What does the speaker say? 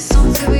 So fruit.